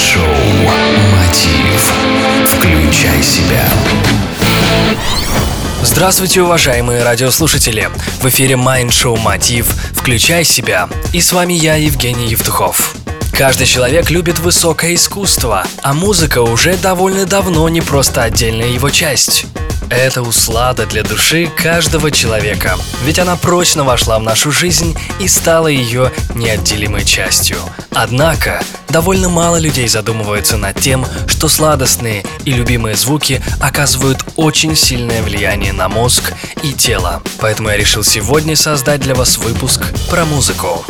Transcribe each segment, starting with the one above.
Майнд-шоу «Мотив». Включай себя. Здравствуйте, уважаемые радиослушатели! В эфире Майнд-шоу «Мотив. Включай себя». И с вами я, Евгений Евтухов. Каждый человек любит высокое искусство, а музыка уже довольно давно не просто отдельная его часть. Это услада для души каждого человека, ведь она прочно вошла в нашу жизнь и стала ее неотделимой частью. Однако, довольно мало людей задумываются над тем, что сладостные и любимые звуки оказывают очень сильное влияние на мозг и тело. Поэтому я решил сегодня создать для вас выпуск про музыку.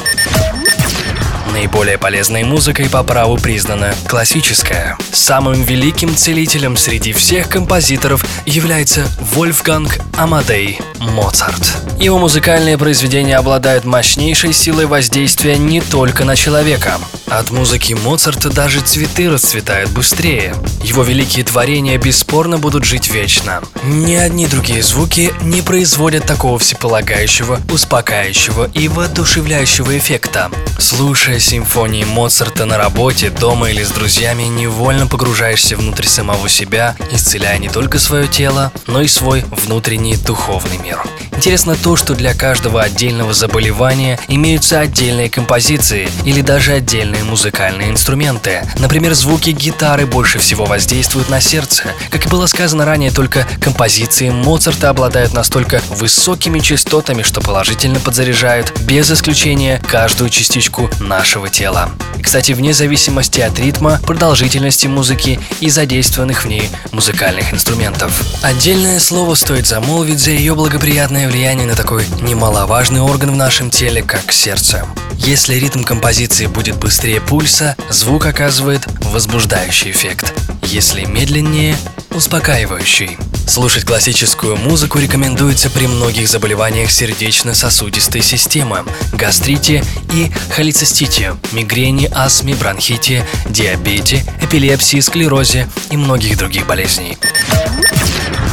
Наиболее полезной музыкой по праву признана классическая. Самым великим целителем среди всех композиторов является Вольфганг Амадей Моцарт. Его музыкальные произведения обладают мощнейшей силой воздействия не только на человека. От музыки Моцарта даже цветы расцветают быстрее. Его великие творения бесспорно будут жить вечно. Ни одни другие звуки не производят такого всеполагающего, успокаивающего и воодушевляющего эффекта. Слушая симфонии Моцарта на работе, дома или с друзьями, невольно погружаешься внутрь самого себя, исцеляя не только свое тело, но и свой внутренний духовный мир. Интересно то, что для каждого отдельного заболевания имеются отдельные композиции или даже отдельные музыкальные инструменты. Например, звуки гитары больше всего воздействуют на сердце. Как и было сказано ранее, только композиции Моцарта обладают настолько высокими частотами, что положительно подзаряжают, без исключения, каждую частичку нашего тела. И, кстати, вне зависимости от ритма, продолжительности музыки и задействованных в ней музыкальных инструментов. Отдельное слово стоит замолвить за ее благоприятное влияние на такой немаловажный орган в нашем теле, как сердце. Если ритм композиции будет быстрее пульса, звук оказывает возбуждающий эффект. Если медленнее – успокаивающий. Слушать классическую музыку рекомендуется при многих заболеваниях сердечно-сосудистой системы, гастрите и холецистите, мигрени, астме, бронхите, диабете, эпилепсии, склерозе и многих других болезней.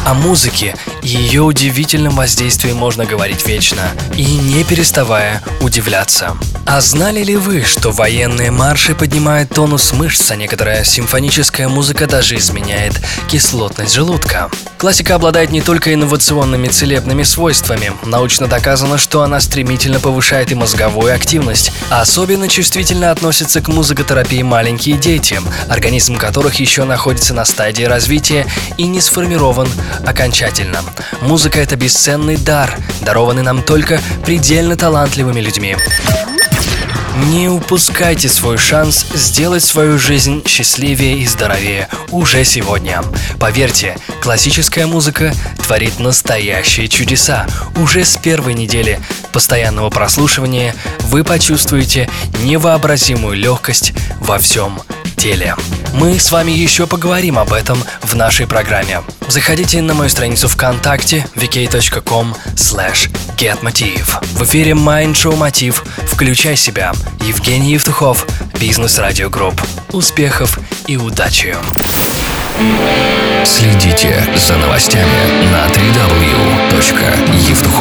О музыке ее удивительном воздействии можно говорить вечно и не переставая удивляться. А знали ли вы, что военные марши поднимают тонус мышц, а некоторая симфоническая музыка даже изменяет кислотность желудка? Классика обладает не только инновационными целебными свойствами. Научно доказано, что она стремительно повышает и мозговую активность, особенно чувствительно относится к музыкотерапии маленькие дети, организм которых еще находится на стадии развития и не сформирован окончательно. Музыка – это бесценный дар, дарованный нам только предельно талантливыми людьми. Не упускайте свой шанс сделать свою жизнь счастливее и здоровее уже сегодня. Поверьте, классическая музыка творит настоящие чудеса. Уже с первой недели постоянного прослушивания вы почувствуете невообразимую легкость во всем теле. Мы с вами еще поговорим об этом в нашей программе. Заходите на мою страницу ВКонтакте vk.com slash getmotiv. В эфире Mind Show Мотив. Включай себя. Евгений Евтухов, Бизнес Радио Групп. Успехов и удачи! Следите за новостями на www.евтухов.ком